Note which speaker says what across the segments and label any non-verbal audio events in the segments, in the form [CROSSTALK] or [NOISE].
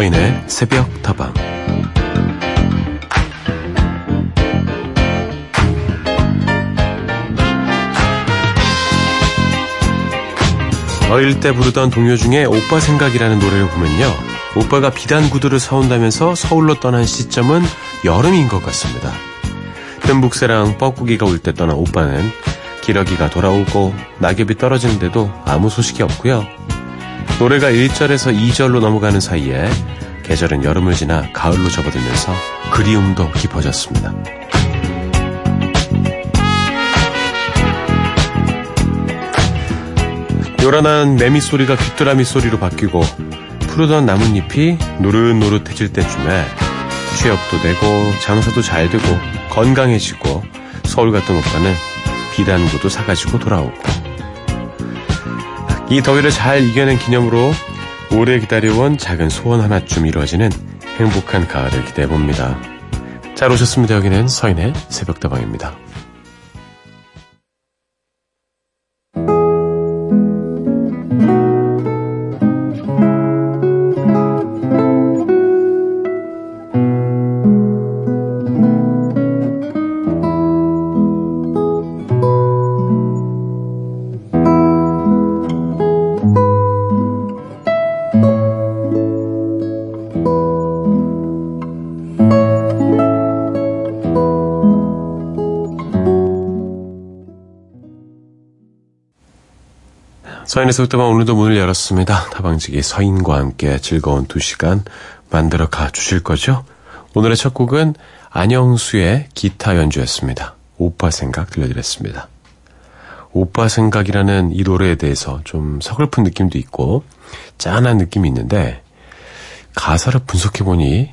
Speaker 1: 서인의 새벽 다방 어릴 때 부르던 동요 중에 오빠 생각이라는 노래를 보면요. 오빠가 비단 구두를 사온다면서 서울로 떠난 시점은 여름인 것 같습니다. 뜸북새랑 뻐꾸기가 올 때 떠난 오빠는 기러기가 돌아오고 낙엽이 떨어지는데도 아무 소식이 없고요. 노래가 1절에서 2절로 넘어가는 사이에 계절은 여름을 지나 가을로 접어들면서 그리움도 깊어졌습니다. 요란한 매미 소리가 귀뚜라미 소리로 바뀌고 푸르던 나뭇잎이 노릇노릇해질 때쯤에 취업도 되고 장사도 잘 되고 건강해지고 서울 갔던 오빠는 비단구도 사가지고 돌아오고 이 더위를 잘 이겨낸 기념으로 오래 기다려온 작은 소원 하나쯤 이루어지는 행복한 가을을 기대해봅니다. 잘 오셨습니다. 여기는 서인의 새벽다방입니다. 서인에서 부터만 오늘도 문을 열었습니다. 다방지기 서인과 함께 즐거운 두 시간 만들어 가 주실 거죠? 오늘의 첫 곡은 안영수의 기타 연주였습니다. 오빠 생각 들려드렸습니다. 오빠 생각이라는 이 노래에 대해서 좀 서글픈 느낌도 있고 짠한 느낌이 있는데 가사를 분석해보니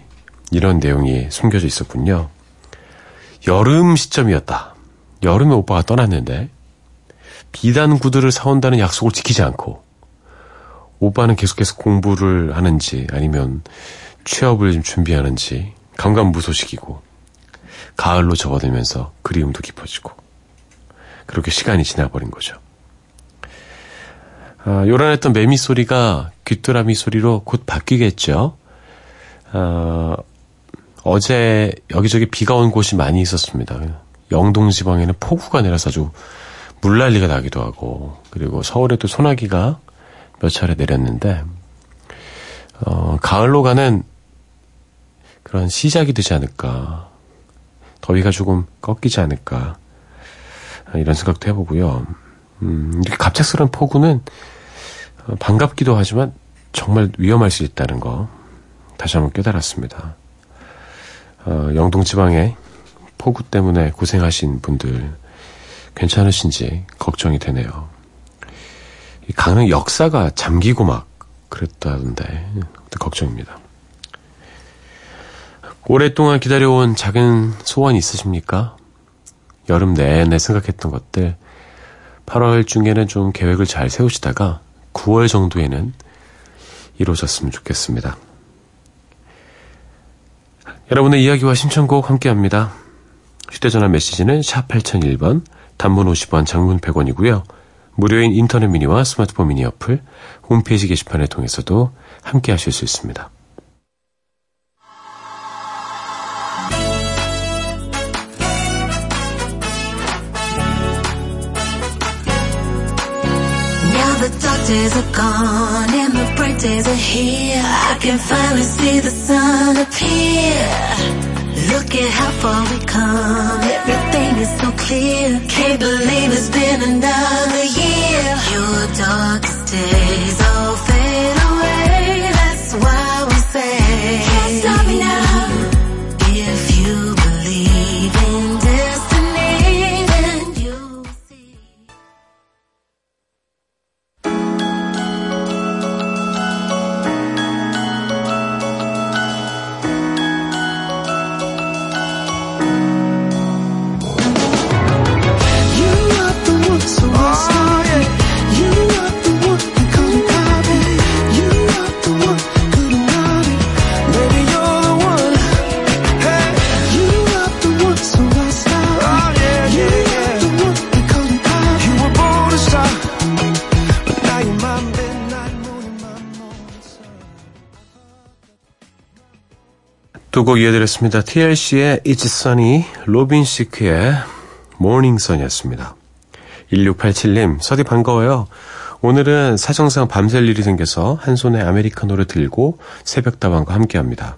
Speaker 1: 이런 내용이 숨겨져 있었군요. 여름 시점이었다. 여름에 오빠가 떠났는데 비단 구두를 사온다는 약속을 지키지 않고 오빠는 계속해서 공부를 하는지 아니면 취업을 좀 준비하는지 감감무소식이고 가을로 접어들면서 그리움도 깊어지고 그렇게 시간이 지나버린 거죠. 아, 요란했던 매미 소리가 귀뚜라미 소리로 곧 바뀌겠죠. 아, 어제 여기저기 비가 온 곳이 많이 있었습니다. 영동 지방에는 폭우가 내려서 아주 물난리가 나기도 하고 그리고 서울에도 소나기가 몇 차례 내렸는데 어, 가을로 가는 그런 시작이 되지 않을까 더위가 조금 꺾이지 않을까 이런 생각도 해보고요. 음, 이렇게 갑작스러운 폭우는 어, 반갑기도 하지만 정말 위험할 수 있다는 거 다시 한번 깨달았습니다. 어, 영동 지방에 폭우 때문에 고생하신 분들 괜찮으신지 걱정이 되네요. 강릉 역사가 잠기고 막 그랬다던데 걱정입니다. 오랫동안 기다려온 작은 소원 있으십니까? 여름 내내 생각했던 것들 8월 중에는 좀 계획을 잘 세우시다가 9월 정도에는 이루어졌으면 좋겠습니다. 여러분의 이야기와 신청곡 함께합니다. 휴대전화 메시지는 샵 8001번 단문 50원, 장문 100원이고요. 무료인 인터넷 미니와 스마트폰 미니 어플, 홈페이지 게시판을 통해서도 함께 하실 수 있습니다. Is so clear. Can't believe it's been another year. Your darkest days all fade away. That's why 두 곡 이어드렸습니다. TLC의 It's Sunny, 로빈 시크의 Morning Sun이었습니다. 1687님, 서디 반가워요. 오늘은 사정상 밤샐 일이 생겨서 한 손에 아메리카노를 들고 새벽다방과 함께 합니다.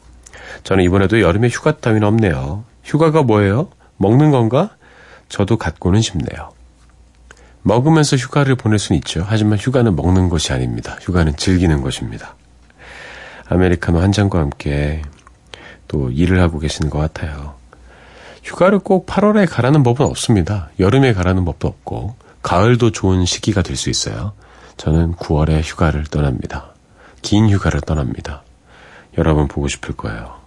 Speaker 1: 저는 이번에도 여름에 휴가 따위는 없네요. 휴가가 뭐예요? 먹는 건가? 저도 갖고는 싶네요. 먹으면서 휴가를 보낼 수는 있죠. 하지만 휴가는 먹는 것이 아닙니다. 휴가는 즐기는 것입니다. 아메리카노 한 잔과 함께 또 일을 하고 계시는 것 같아요. 휴가를 꼭 8월에 가라는 법은 없습니다. 여름에 가라는 법도 없고, 가을도 좋은 시기가 될 수 있어요. 저는 9월에 휴가를 떠납니다. 긴 휴가를 떠납니다. 여러분 보고 싶을 거예요.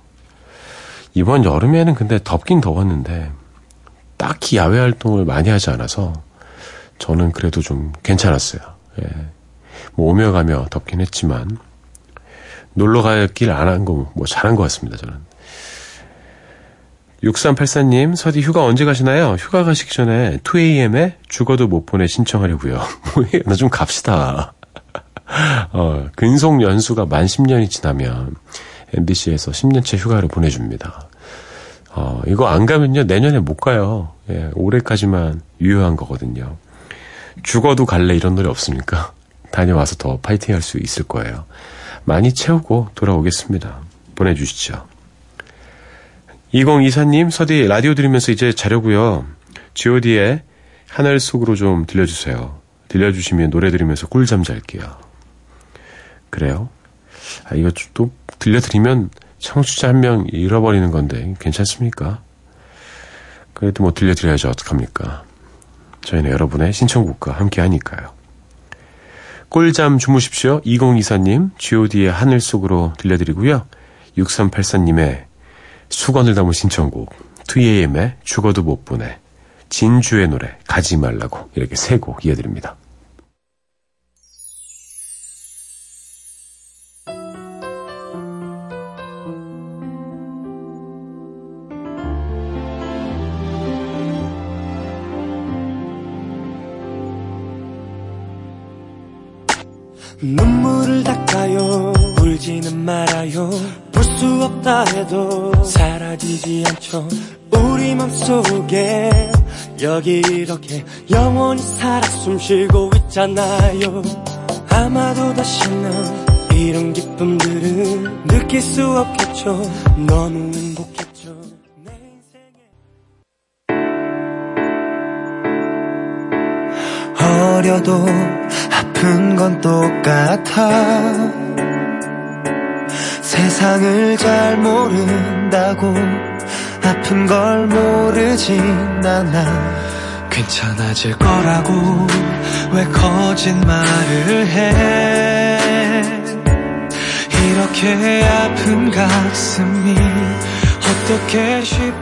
Speaker 1: 이번 여름에는 근데 덥긴 더웠는데, 딱히 야외 활동을 많이 하지 않아서, 저는 그래도 좀 괜찮았어요. 예. 뭐 오며 가며 덥긴 했지만, 놀러 갈길안 한 거, 뭐 잘한 것 같습니다, 저는. 6384님, 서디 휴가 언제 가시나요? 휴가 가시기 전에 2AM에 죽어도 못 보내 신청하려고요. [LAUGHS] 나 좀 갑시다. [LAUGHS] 어, 근속 연수가 만 10년이 지나면 MBC에서 10년째 휴가를 보내줍니다. 어, 이거 안 가면요, 내년에 못 가요. 예, 올해까지만 유효한 거거든요. 죽어도 갈래 이런 노래 없습니까? [LAUGHS] 다녀와서 더 파이팅 할 수 있을 거예요. 많이 채우고 돌아오겠습니다. 보내주시죠. 2024님, 서디 라디오 들으면서 이제 자려고요. god의 하늘 속으로 좀 들려주세요. 들려주시면 노래 들으면서 꿀잠 잘게요. 그래요? 아, 이거 또 들려드리면 청취자 한 명 잃어버리는 건데 괜찮습니까? 그래도 뭐 들려드려야지 어떡합니까? 저희는 여러분의 신청곡과 함께 하니까요. 꿀잠 주무십시오. 2024님, god의 하늘 속으로 들려드리고요. 6384님의 수건을 담은 신청곡 2AM의 죽어도 못 보내 진주의 노래 가지 말라고 이렇게 세 곡 이어드립니다.
Speaker 2: 눈물을 닦아요 울지는 말아요. 볼 수 없다 해도 사라지지 않죠. 우리 맘속에 여기 이렇게 영원히 살아 숨쉬고 있잖아요. 아마도 다시는 이런 기쁨들은 느낄 수 없겠죠. 너무 행복했죠. 내 인생에. 어려도 아픈 건 똑같아 세상을 잘 모른다고 아픈 걸 모르진 않아. 괜찮아질 거라고 왜 거짓말을 해? 이렇게 아픈 가슴이 어떻게 쉽게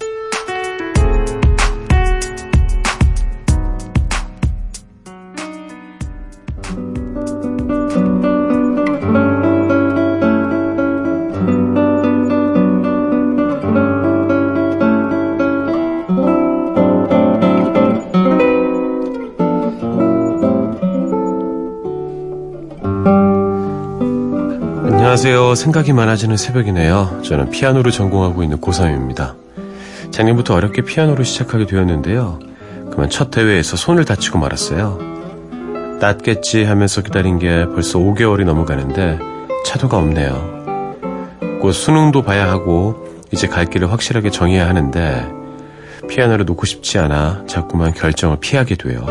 Speaker 1: 안녕하세요. 생각이 많아지는 새벽이네요. 저는 피아노를 전공하고 있는 고3입니다. 작년부터 어렵게 피아노를 시작하게 되었는데요. 그만 첫 대회에서 손을 다치고 말았어요. 낫겠지 하면서 기다린 게 벌써 5개월이 넘어가는데 차도가 없네요. 곧 수능도 봐야 하고 이제 갈 길을 확실하게 정해야 하는데 피아노를 놓고 싶지 않아 자꾸만 결정을 피하게 돼요.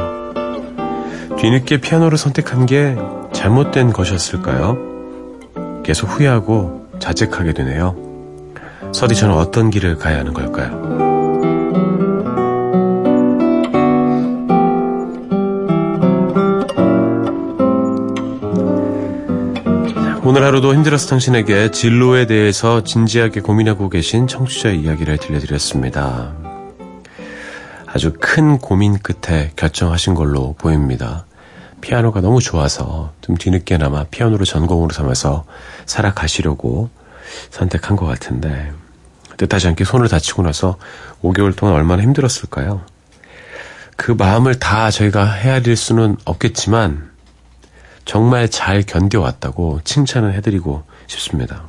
Speaker 1: 뒤늦게 피아노를 선택한 게 잘못된 것이었을까요? 계속 후회하고 자책하게 되네요. 서디 저는 어떤 길을 가야 하는 걸까요? 오늘 하루도 힘들어서 당신에게 진로에 대해서 진지하게 고민하고 계신 청취자의 이야기를 들려드렸습니다. 아주 큰 고민 끝에 결정하신 걸로 보입니다. 피아노가 너무 좋아서 좀 뒤늦게나마 피아노를 전공으로 삼아서 살아가시려고 선택한 것 같은데 뜻하지 않게 손을 다치고 나서 5개월 동안 얼마나 힘들었을까요? 그 마음을 다 저희가 헤아릴 수는 없겠지만 정말 잘 견뎌왔다고 칭찬을 해드리고 싶습니다.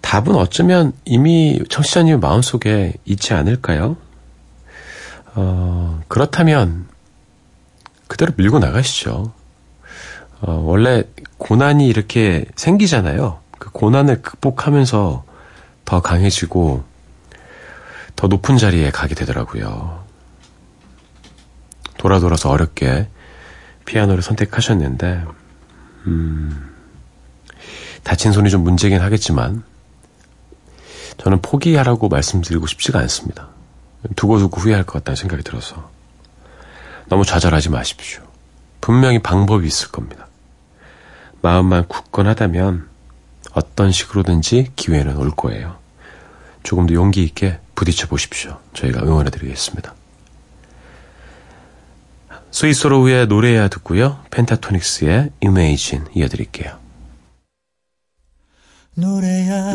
Speaker 1: 답은 어쩌면 이미 청취자님 마음속에 있지 않을까요? 어, 그렇다면 그대로 밀고 나가시죠. 어, 원래 고난이 이렇게 생기잖아요. 그 고난을 극복하면서 더 강해지고 더 높은 자리에 가게 되더라고요. 돌아 돌아서 어렵게 피아노를 선택하셨는데, 음, 다친 손이 좀 문제긴 하겠지만, 저는 포기하라고 말씀드리고 싶지가 않습니다. 두고두고 후회할 것 같다는 생각이 들어서. 너무 좌절하지 마십시오. 분명히 방법이 있을 겁니다. 마음만 굳건하다면 어떤 식으로든지 기회는 올 거예요. 조금 더 용기 있게 부딪혀 보십시오. 저희가 응원해 드리겠습니다. 스위스로우의 노래야 듣고요. 펜타토닉스의 Imagine 이어드릴게요.
Speaker 2: 노래야.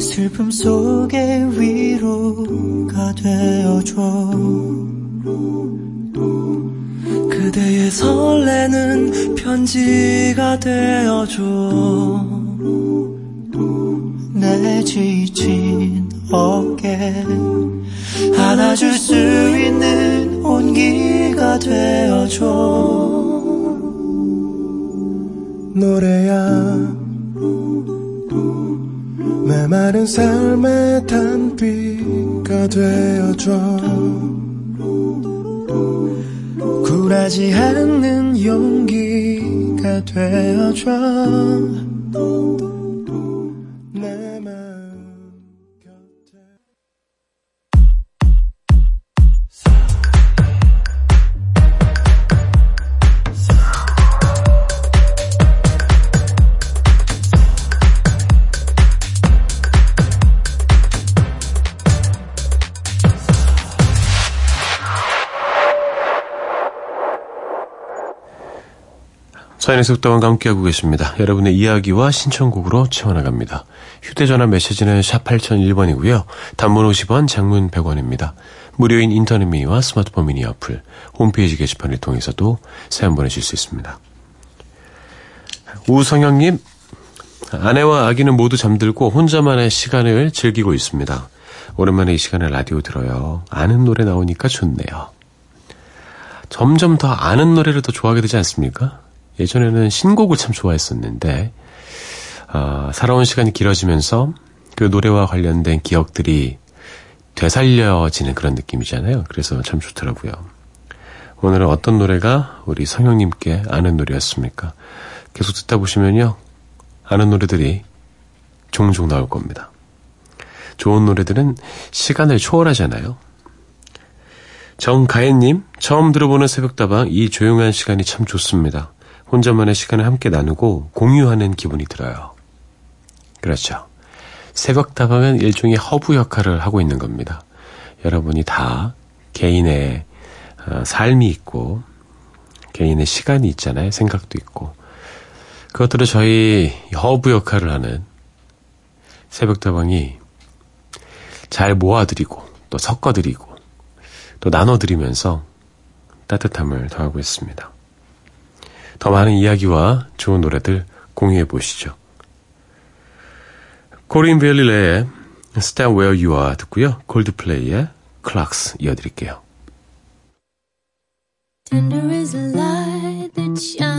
Speaker 2: 슬픔 속에 위로가 되어줘. 그대의 설레는 편지가 되어줘. 내 지친 어깨. 안아줄 수 있는 온기가 되어줘 노래야. 메마른 삶의 단비가 되어줘. 굴하지 않는 용기가 되어줘
Speaker 1: 사연의 속담과 함께하고 계십니다. 여러분의 이야기와 신청곡으로 채워나갑니다. 휴대전화 메시지는 샵 8001번이고요. 단문 50원, 장문 100원입니다. 무료인 인터넷 미니와 스마트폰 미니 어플, 홈페이지 게시판을 통해서도 사연 보내실 수 있습니다. 우성영님, 아내와 아기는 모두 잠들고 혼자만의 시간을 즐기고 있습니다. 오랜만에 이 시간에 라디오 들어요. 아는 노래 나오니까 좋네요. 점점 더 아는 노래를 더 좋아하게 되지 않습니까? 예전에는 신곡을 참 좋아했었는데, 어, 살아온 시간이 길어지면서 그 노래와 관련된 기억들이 되살려지는 그런 느낌이잖아요. 그래서 참 좋더라고요. 오늘은 어떤 노래가 우리 성형님께 아는 노래였습니까? 계속 듣다 보시면요. 아는 노래들이 종종 나올 겁니다. 좋은 노래들은 시간을 초월하잖아요. 정가혜님, 처음 들어보는 새벽다방, 이 조용한 시간이 참 좋습니다. 혼자만의 시간을 함께 나누고 공유하는 기분이 들어요. 그렇죠. 새벽다방은 일종의 허브 역할을 하고 있는 겁니다. 여러분이 다 개인의 어, 삶이 있고, 개인의 시간이 있잖아요. 생각도 있고. 그것들을 저희 허브 역할을 하는 새벽다방이 잘 모아드리고, 또 섞어드리고, 또 나눠드리면서 따뜻함을 더하고 있습니다. 더 많은 이야기와 좋은 노래들 공유해 보시죠. 코린 벨릴레의 Stand Where You Are 듣고요. 콜드플레이의 Clocks 이어드릴게요.
Speaker 3: Tender is a light that shines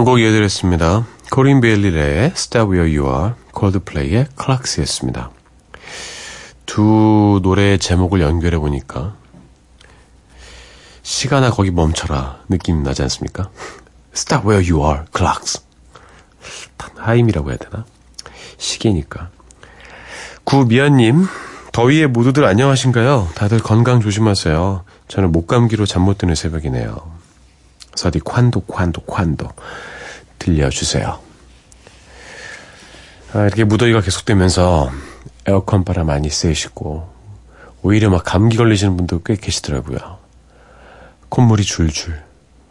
Speaker 1: 두 곡 이어드렸습니다. 코린 베일리의 Stop Where You Are, 콜드플레이의 Clocks였습니다. 두 노래의 제목을 연결해 보니까 시간아 거기 멈춰라 느낌 나지 않습니까? Stop Where You Are, Clocks. 하임이라고 해야 되나? 시계니까. 구미연님, 더위에 모두들 안녕하신가요? 다들 건강 조심하세요. 저는 목감기로 잠 못 드는 새벽이네요. 서디 콴도 콴도 콴도 들려주세요. 아, 이렇게 무더위가 계속되면서 에어컨 바람 많이 쐬시고 오히려 막 감기 걸리시는 분도 꽤 계시더라고요. 콧물이 줄줄,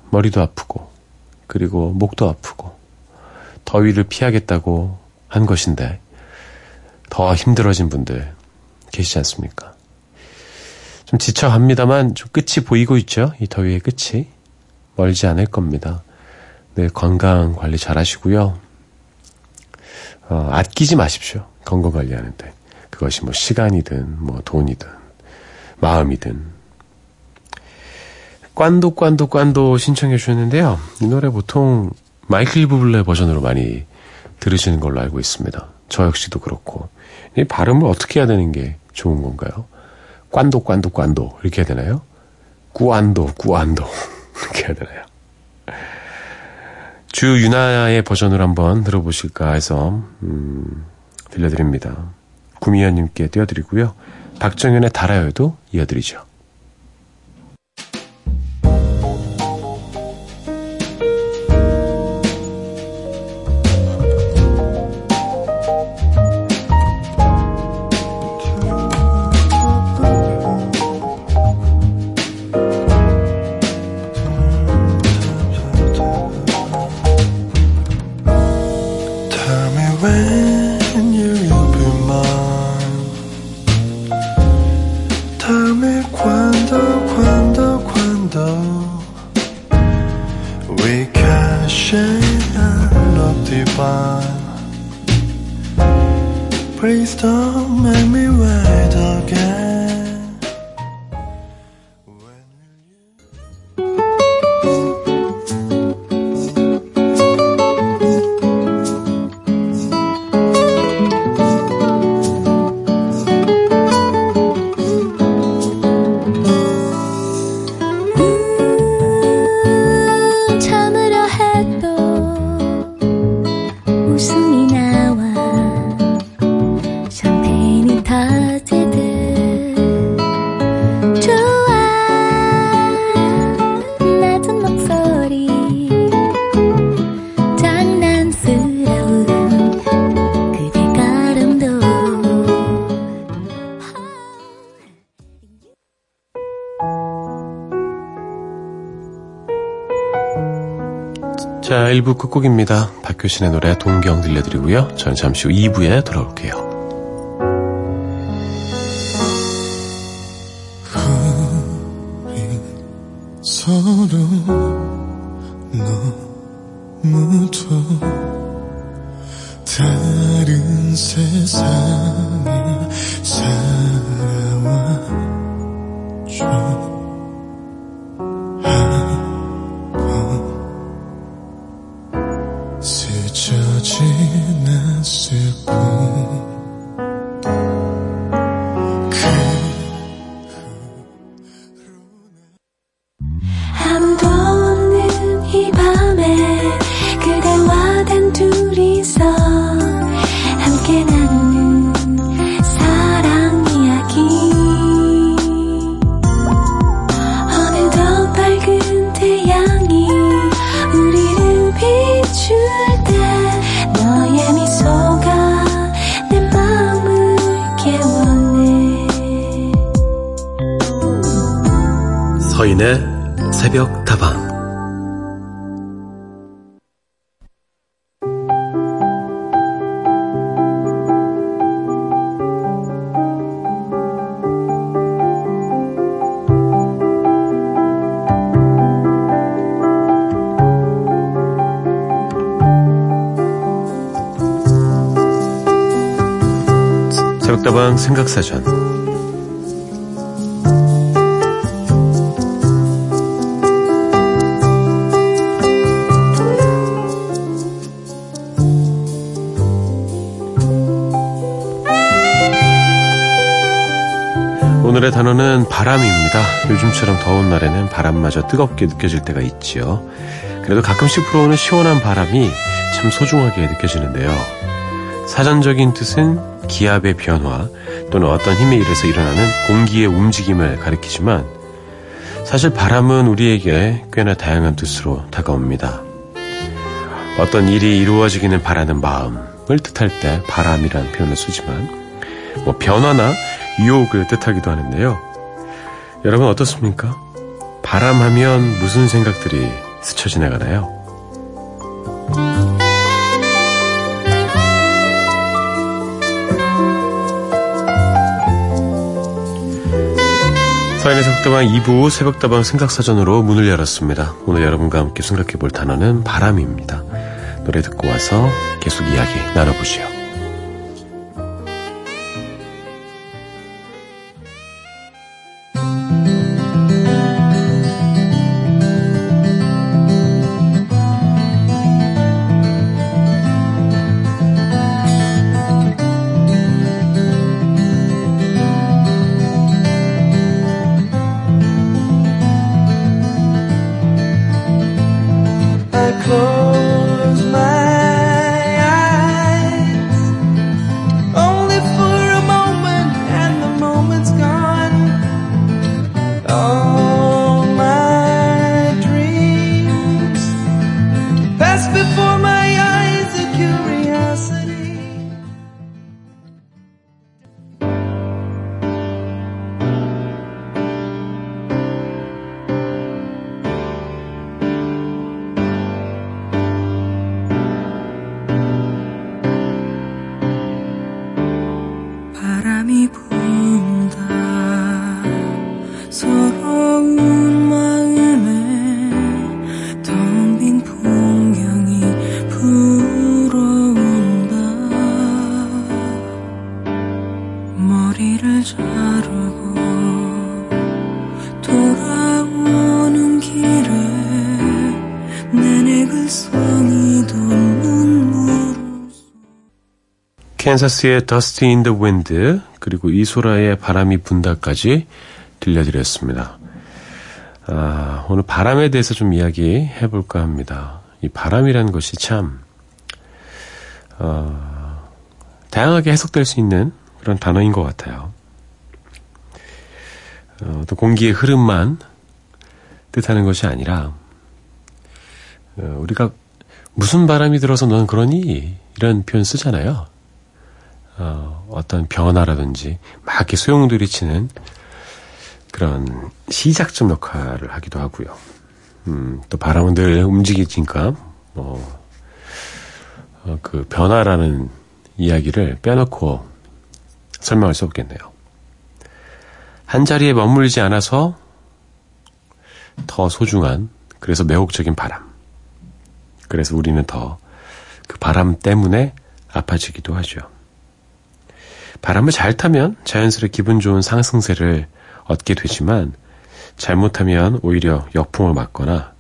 Speaker 1: 머리도 아프고 그리고 목도 아프고 더위를 피하겠다고 한 것인데 더 힘들어진 분들 계시지 않습니까? 좀 지쳐갑니다만 좀 끝이 보이고 있죠. 이 더위의 끝이. 멀지 않을 겁니다. 늘 건강 관리 잘 하시고요. 어, 아끼지 마십시오. 건강 관리하는데. 그것이 뭐 시간이든, 뭐 돈이든, 마음이든. 꽌도 꽌도 꽌도 신청해 주셨는데요. 이 노래 보통 마이클 부블레 버전으로 많이 들으시는 걸로 알고 있습니다. 저 역시도 그렇고. 이 발음을 어떻게 해야 되는 게 좋은 건가요? 꽌도 꽌도 꽌도 이렇게 해야 되나요? 꾸안도 꾸안도 이렇게 되나요? 주윤아의 버전으로 한번 들어보실까 해서 음, 들려드립니다. 구미연님께 띄워드리고요. 박정현의 달아요도 이어드리죠. 1부 끝곡입니다. 박효신의 노래 동경 들려드리고요. 저는 잠시 후 2부에 돌아올게요. 생각사전 오늘의 단어는 바람입니다. 요즘처럼 더운 날에는 바람마저 뜨겁게 느껴질 때가 있지요. 그래도 가끔씩 불어오는 시원한 바람이 참 소중하게 느껴지는데요. 사전적인 뜻은 기압의 변화 또는 어떤 힘에 의해서 일어나는 공기의 움직임을 가리키지만 사실 바람은 우리에게 꽤나 다양한 뜻으로 다가옵니다. 어떤 일이 이루어지기는 바라는 마음을 뜻할 때 바람이라는 표현을 쓰지만 뭐 변화나 유혹을 뜻하기도 하는데요. 여러분 어떻습니까? 바람하면 무슨 생각들이 스쳐 지나가나요? 서인의 새벽다방 2부 새벽다방 생각사전으로 문을 열었습니다. 오늘 여러분과 함께 생각해 볼 단어는 바람입니다. 노래 듣고 와서 계속 이야기 나눠보시죠. 캔사스의 in the Wind 그리고 이소라의 바람이 분다까지 들려드렸습니다. 아, 오늘 바람에 대해서 좀 이야기해 볼까 합니다. 이 바람이라는 것이 참 어, 다양하게 해석될 수 있는 그런 단어인 것 같아요. 어, 또 공기의 흐름만 뜻하는 것이 아니라 어, 우리가 무슨 바람이 들어서 넌 그러니 이런 표현 쓰잖아요. 어, 어떤 변화라든지 막 이렇게 소용돌이 치는 그런 시작점 역할을 하기도 하고요. 음, 또 바람은 늘 움직이니까 뭐, 어, 그 변화라는 이야기를 빼놓고 설명할 수 없겠네요. 한 자리에 머물지 않아서 더 소중한 그래서 매혹적인 바람. 그래서 우리는 더 그 바람 때문에 아파지기도 하죠. 바람을 잘 타면 자연스레 기분 좋은 상승세를 얻게 되지만 잘못하면 오히려 역풍을 맞거나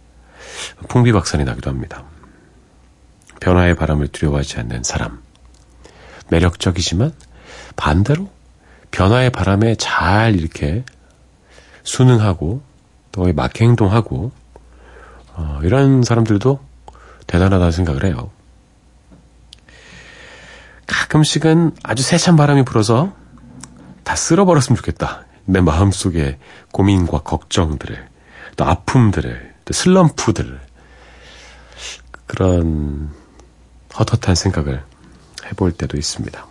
Speaker 1: 풍비박산이 나기도 합니다. 변화의 바람을 두려워하지 않는 사람. 매력적이지만 반대로 변화의 바람에 잘 이렇게 순응하고 또 막행동하고 어, 이런 사람들도 대단하다는 생각을 해요. 가끔씩은 아주 세찬 바람이 불어서 다 쓸어버렸으면 좋겠다. 내 마음속에 고민과 걱정들을, 또 아픔들을, 또 슬럼프들을, 그런 헛헛한 생각을 해볼 때도 있습니다.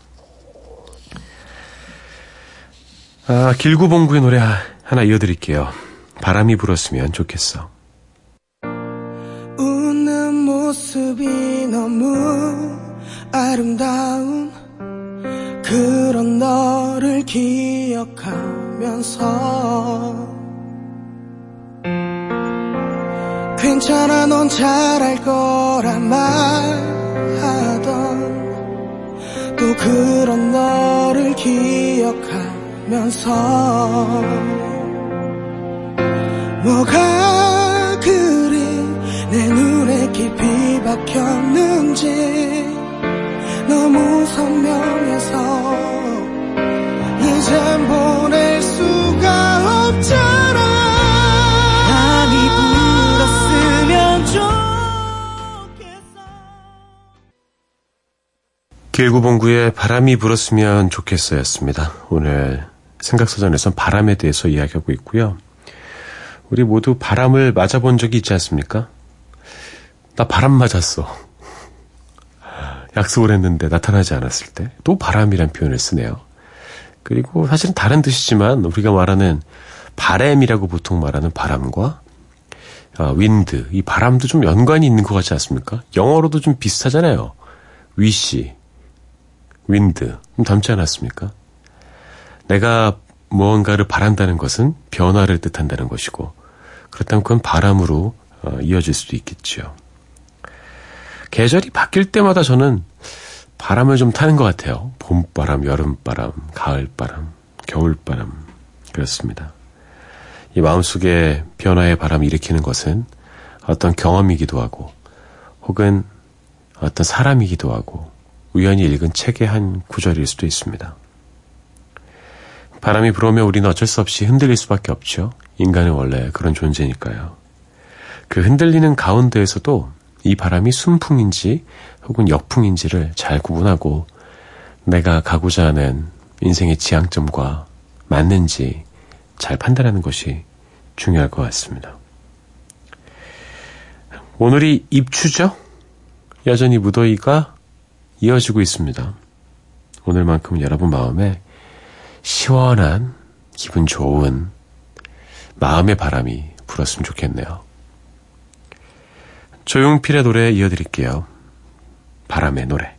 Speaker 1: 아, 길구봉구의 노래 하나 이어드릴게요. 바람이 불었으면 좋겠어.
Speaker 4: 웃는 모습이 너무 아름다운 그런 너를 기억하면서 괜찮아 넌 잘할 거란 말하던 또 그런 너를 기억하면서 뭐가 그리 내 눈에 깊이 박혔는지 너무 선명해서 이젠 보낼 수가 없잖아 바람이 불었으면 좋겠어
Speaker 1: 길구봉구의 바람이 불었으면 좋겠어였습니다. 오늘 생각사전에선 바람에 대해서 이야기하고 있고요. 우리 모두 바람을 맞아본 적이 있지 않습니까? 나 바람 맞았어. 약속을 했는데 나타나지 않았을 때 또 바람이란 표현을 쓰네요. 그리고 사실은 다른 뜻이지만 우리가 말하는 바램이라고 보통 말하는 바람과 아, 윈드, 이 바람도 좀 연관이 있는 것 같지 않습니까? 영어로도 좀 비슷하잖아요. 위시, 윈드, 좀 닮지 않았습니까? 내가 무언가를 바란다는 것은 변화를 뜻한다는 것이고, 그렇다면 그건 바람으로 어, 이어질 수도 있겠죠. 계절이 바뀔 때마다 저는 바람을 좀 타는 것 같아요. 봄바람, 여름바람, 가을바람, 겨울바람. 그렇습니다. 이 마음속에 변화의 바람을 일으키는 것은 어떤 경험이기도 하고, 혹은 어떤 사람이기도 하고, 우연히 읽은 책의 한 구절일 수도 있습니다. 바람이 불어오면 우리는 어쩔 수 없이 흔들릴 수밖에 없죠. 인간은 원래 그런 존재니까요. 그 흔들리는 가운데에서도 이 바람이 순풍인지 혹은 역풍인지를 잘 구분하고 내가 가고자 하는 인생의 지향점과 맞는지 잘 판단하는 것이 중요할 것 같습니다. 오늘이 입추죠? 여전히 무더위가 이어지고 있습니다. 오늘만큼은 여러분 마음에 시원한 기분 좋은 마음의 바람이 불었으면 좋겠네요. 조용필의 노래 이어드릴게요. 바람의 노래.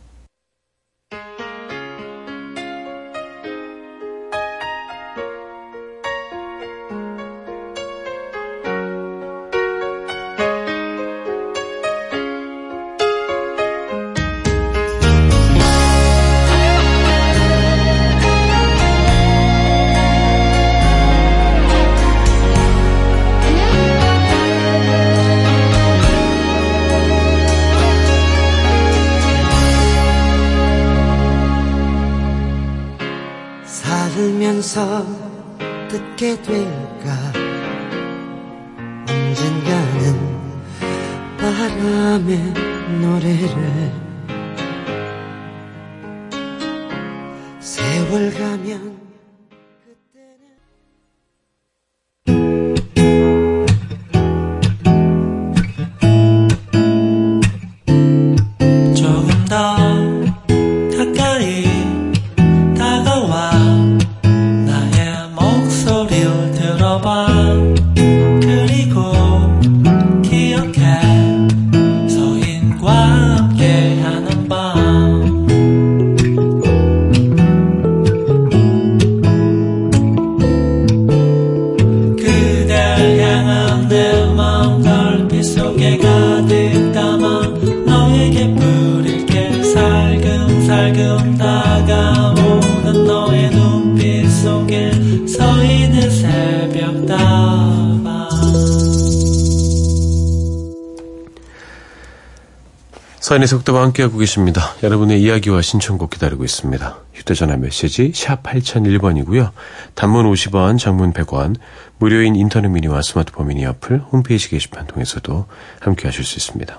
Speaker 4: 서인의
Speaker 1: 속도와 함께하고 계십니다. 여러분의 이야기와 신청곡 기다리고 있습니다. 휴대전화 메시지 샵 8001번이고요. 단문 50원, 장문 100원, 무료인 인터넷 미니와 스마트폰 미니 어플, 홈페이지 게시판 통해서도 함께하실 수 있습니다.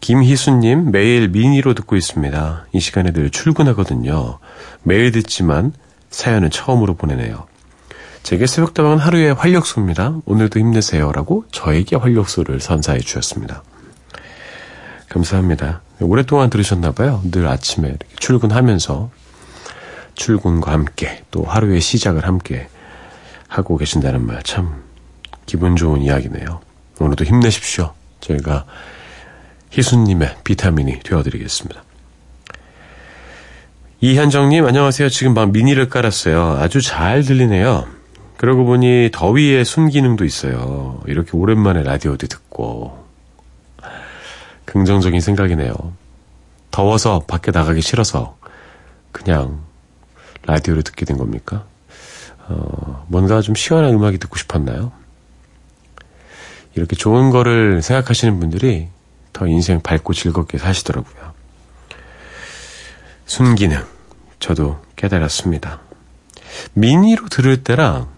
Speaker 1: 김희수님, 매일 미니로 듣고 있습니다. 이 시간에 늘 출근하거든요. 매일 듣지만 사연은 처음으로 보내네요. 제게 새벽다방은 하루의 활력소입니다. 오늘도 힘내세요 라고 저에게 활력소를 선사해 주셨습니다. 감사합니다. 오랫동안 들으셨나봐요. 늘 아침에 출근하면서 출근과 함께 또 하루의 시작을 함께 하고 계신다는 말 참 기분 좋은 이야기네요. 오늘도 힘내십시오. 저희가 희수님의 비타민이 되어드리겠습니다. 이현정님, 안녕하세요. 지금 막 미니를 깔았어요. 아주 잘 들리네요. 그러고 보니 더위의 순기능도 있어요. 이렇게 오랜만에 라디오도 듣고. 긍정적인 생각이네요. 더워서 밖에 나가기 싫어서 그냥 라디오를 듣게 된 겁니까? 어, 뭔가 좀 시원한 음악이 듣고 싶었나요? 이렇게 좋은 거를 생각하시는 분들이 더 인생 밝고 즐겁게 사시더라고요. 순기능, 저도 깨달았습니다. 미니로 들을 때랑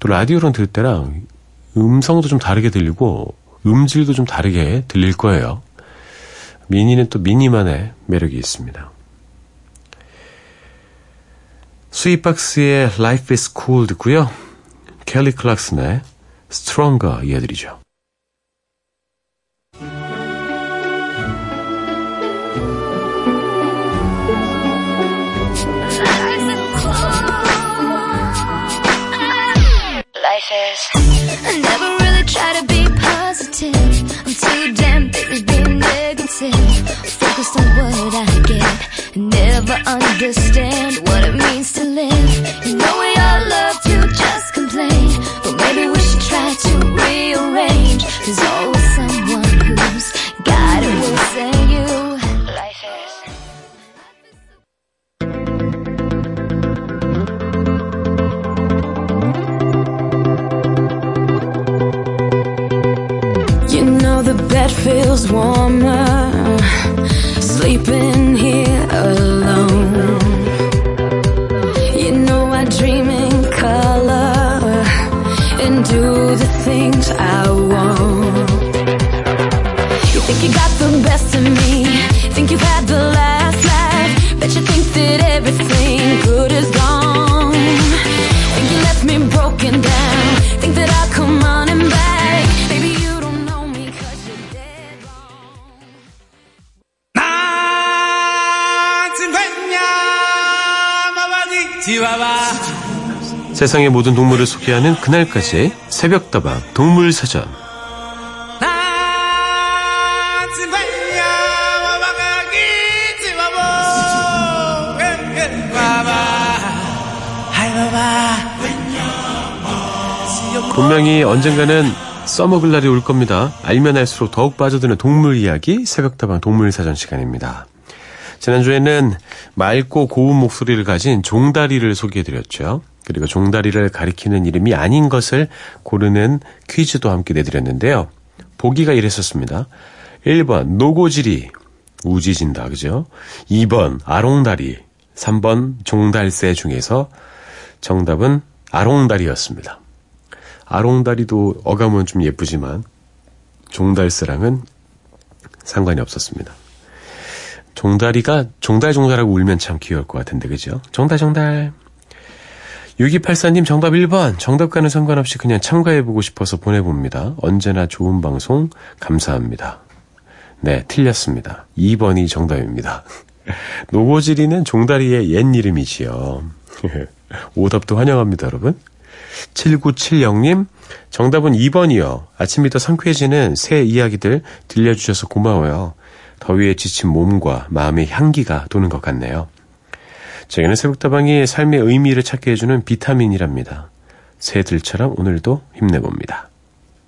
Speaker 1: 또 라디오로 들을 때랑 음성도 좀 다르게 들리고 음질도 좀 다르게 들릴 거예요. 미니는 또 미니만의 매력이 있습니다. 스윗박스의 Life is Cool 듣고요. 켈리 클락슨의 Stronger 이어드리죠.
Speaker 5: Negative. Focused on what I get. Never understand what it means to live. You know we all love to just complain. But maybe we should try to rearrange. There's always someone who's
Speaker 1: 세상의 모든 동물을 소개하는 그날까지 새벽다방 동물사전. 분명히 언젠가는 써먹을 날이 올 겁니다. 알면 알수록 더욱 빠져드는 동물 이야기 새벽다방 동물사전 시간입니다. 지난주에는 맑고 고운 목소리를 가진 종다리를 소개해드렸죠. 그리고 종다리를 가리키는 이름이 아닌 것을 고르는 퀴즈도 함께 내드렸는데요. 보기가 이랬었습니다. 1번 노고지리 우지진다 그죠? 2번 아롱다리 3번 종달새 중에서 정답은 아롱다리였습니다. 아롱다리도 어감은 좀 예쁘지만 종달새랑은 상관이 없었습니다. 종다리가 종달종달하고 울면 참 귀여울 것 같은데 그죠? 종달종달 6284님 정답 1번 정답과는 상관없이 그냥 참가해보고 싶어서 보내봅니다. 언제나 좋은 방송 감사합니다. 네 틀렸습니다. 2번이 정답입니다. [LAUGHS] 노고지리는 종다리의 옛 이름이지요. [LAUGHS] 오답도 환영합니다 여러분. 7970님, 정답은 2번이요. 아침부터 상쾌해지는 새 이야기들 들려주셔서 고마워요. 더위에 지친 몸과 마음의 향기가 도는 것 같네요. 제게는 새벽다방이 삶의 의미를 찾게 해주는 비타민이랍니다. 새들처럼 오늘도 힘내봅니다.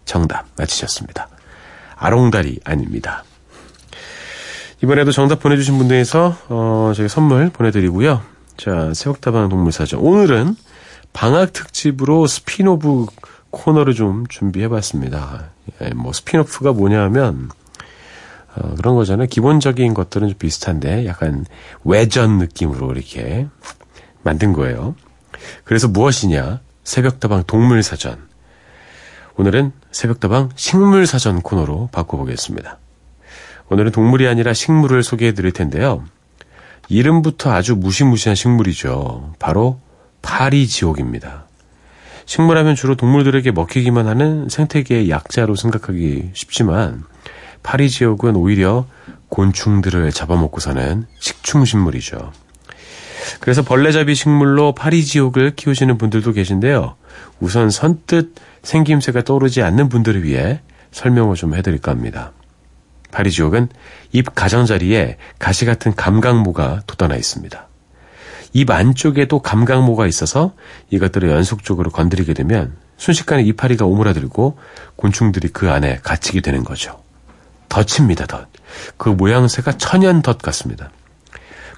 Speaker 1: 정답 맞히셨습니다. 아롱다리 아닙니다. 이번에도 정답 보내주신 분 중에서 어, 저희 선물 보내드리고요. 자, 새벽다방 동물사전. 오늘은 방학 특집으로 스피노프 코너를 좀 준비해봤습니다. 예, 뭐 spin-off가 뭐냐 하면 어, 그런 거잖아요. 기본적인 것들은 좀 비슷한데 약간 외전 느낌으로 이렇게 만든 거예요. 그래서 무엇이냐? 새벽다방 동물사전. 오늘은 새벽다방 식물사전 코너로 바꿔보겠습니다. 오늘은 동물이 아니라 식물을 소개해 드릴 텐데요. 이름부터 아주 무시무시한 식물이죠. 바로 파리지옥입니다. 식물하면 주로 동물들에게 먹히기만 하는 생태계의 약자로 생각하기 쉽지만 파리 지옥은 오히려 곤충들을 잡아먹고 사는 식충식물이죠. 그래서 벌레잡이 식물로 파리 지옥을 키우시는 분들도 계신데요. 우선 선뜻 생김새가 떠오르지 않는 분들을 위해 설명을 좀 해드릴까 합니다. 파리 지옥은 잎 가장자리에 가시 같은 감각모가 돋아나 있습니다. 입 안쪽에도 감각모가 있어서 이것들을 연속적으로 건드리게 되면 순식간에 이파리가 오므라들고 곤충들이 그 안에 갇히게 되는 거죠. 덫입니다, 덫. 그 모양새가 천연 덫 같습니다.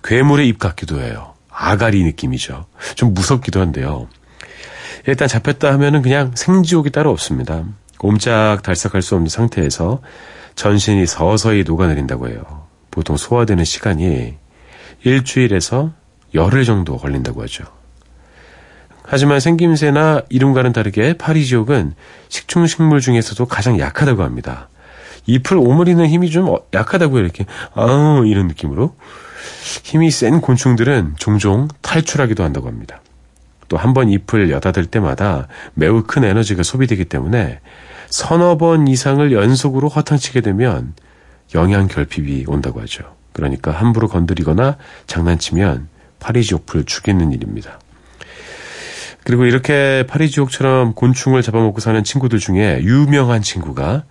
Speaker 1: 괴물의 입 같기도 해요. 아가리 느낌이죠. 좀 무섭기도 한데요. 일단 잡혔다 하면은 그냥 생지옥이 따로 없습니다. 옴짝 달싹할 수 없는 상태에서 전신이 서서히 녹아내린다고 해요. 보통 소화되는 시간이 일주일에서 열흘 정도 걸린다고 하죠. 하지만 생김새나 이름과는 다르게 파리지옥은 식충식물 중에서도 가장 약하다고 합니다. 잎을 오므리는 힘이 좀 약하다고 이렇게 아 이런 느낌으로 힘이 센 곤충들은 종종 탈출하기도 한다고 합니다. 또 한 번 잎을 여닫을 때마다 매우 큰 에너지가 소비되기 때문에 서너 번 이상을 연속으로 허탕치게 되면 영양 결핍이 온다고 하죠. 그러니까 함부로 건드리거나 장난치면 파리지옥풀 죽이는 일입니다. 그리고 이렇게 파리지옥처럼 곤충을 잡아먹고 사는 친구들 중에 유명한 친구가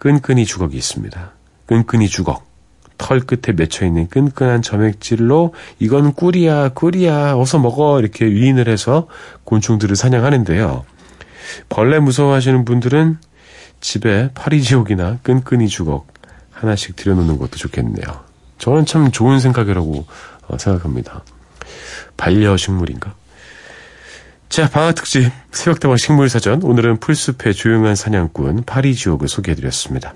Speaker 1: 끈끈이 주걱이 있습니다. 끈끈이 주걱. 털 끝에 맺혀 있는 끈끈한 점액질로 이건 꿀이야, 꿀이야, 어서 먹어. 이렇게 위인을 해서 곤충들을 사냥하는데요. 벌레 무서워하시는 분들은 집에 파리지옥이나 끈끈이 주걱 하나씩 들여놓는 것도 좋겠네요. 저는 참 좋은 생각이라고 어, 생각합니다. 반려식물인가? 자, 방학 특집 새벽다방 식물사전. 오늘은 풀숲의 조용한 사냥꾼 파리지옥을 소개해드렸습니다.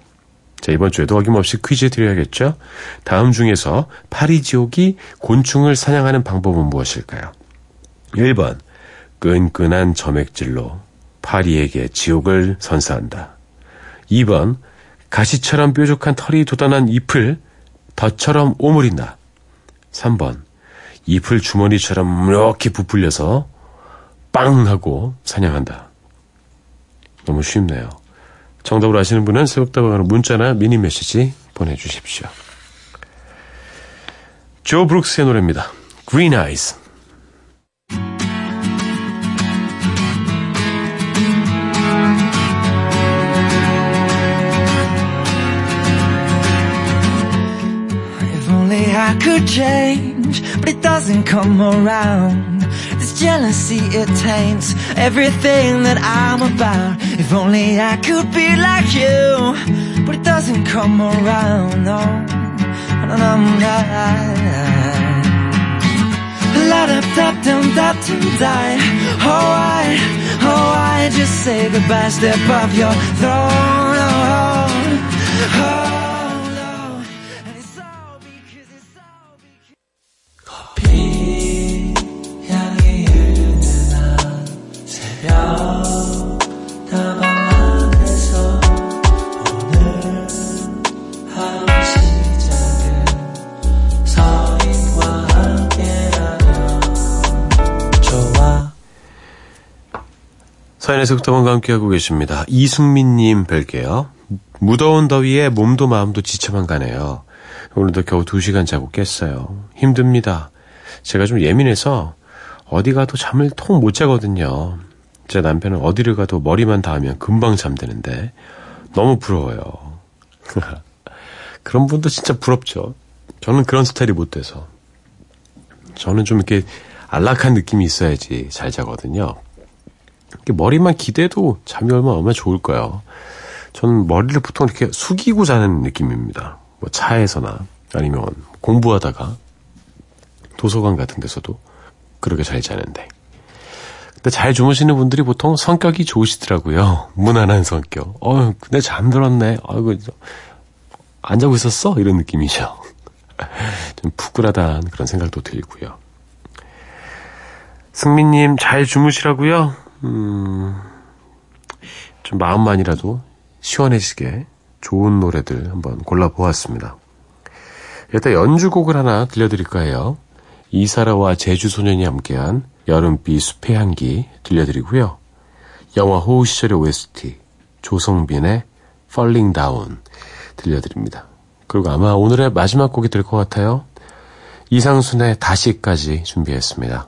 Speaker 1: 자, 이번 주에도 어김없이 퀴즈 드려야겠죠? 다음 중에서 파리지옥이 곤충을 사냥하는 방법은 무엇일까요? 1번, 끈끈한 점액질로 파리에게 지옥을 선사한다. 2번, 가시처럼 뾰족한 털이 돋아난 잎을 덫처럼 오므린다. 3번, 잎을 주머니처럼 이렇게 부풀려서 빵 하고 사냥한다. 너무 쉽네요. 정답을 아시는 분은 새벽다방으로 문자나 미니 메시지 보내주십시오. 조 브룩스의 노래입니다. Green Eyes.
Speaker 6: Jealousy, it taints everything that I'm about. If only I could be like you, but it doesn't come around. No, no, no, no. La da da dum da dum die. Oh, I, oh, I just say goodbye, step off your throne. Oh, oh, oh.
Speaker 1: 사연의 북터방과 함께하고 계십니다. 이승민님 뵐게요. 무더운 더위에 몸도 마음도 지쳐만 가네요. 오늘도 겨우 2시간 자고 깼어요. 힘듭니다. 제가 좀 예민해서 어디 가도 잠을 통 못 자거든요. 제 남편은 어디를 가도 머리만 닿으면 금방 잠드는데 너무 부러워요. [LAUGHS] 그런 분도 진짜 부럽죠. 저는 그런 스타일이 못 돼서. 저는 좀 이렇게 안락한 느낌이 있어야지 잘 자거든요. 머리만 기대도 잠이 얼마나 얼마나 좋을까요? 저는 머리를 보통 이렇게 숙이고 자는 느낌입니다. 뭐 차에서나 아니면 공부하다가 도서관 같은 데서도 그렇게 잘 자는데. 근데 잘 주무시는 분들이 보통 성격이 좋으시더라고요. [LAUGHS] 무난한 성격. 어, 근데 잠들었네. 아이고, 안 자고 있었어? 이런 느낌이죠. [LAUGHS] 좀 부끄러다는 그런 생각도 들고요. 승민님 잘 주무시라고요. 음, 좀 마음만이라도 시원해지게 좋은 노래들 한번 골라보았습니다. 일단 연주곡을 하나 들려드릴까 해요. 이사라와 제주소년이 함께한 여름비 숲의 향기 들려드리고요. 영화 호우 시절의 OST 조성빈의 Falling Down 들려드립니다. 그리고 아마 오늘의 마지막 곡이 될 것 같아요. 이상순의 다시까지 준비했습니다.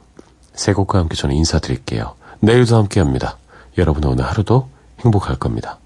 Speaker 1: 세 곡과 함께 저는 인사드릴게요. 내일도 함께 합니다. 여러분 오늘 하루도 행복할 겁니다.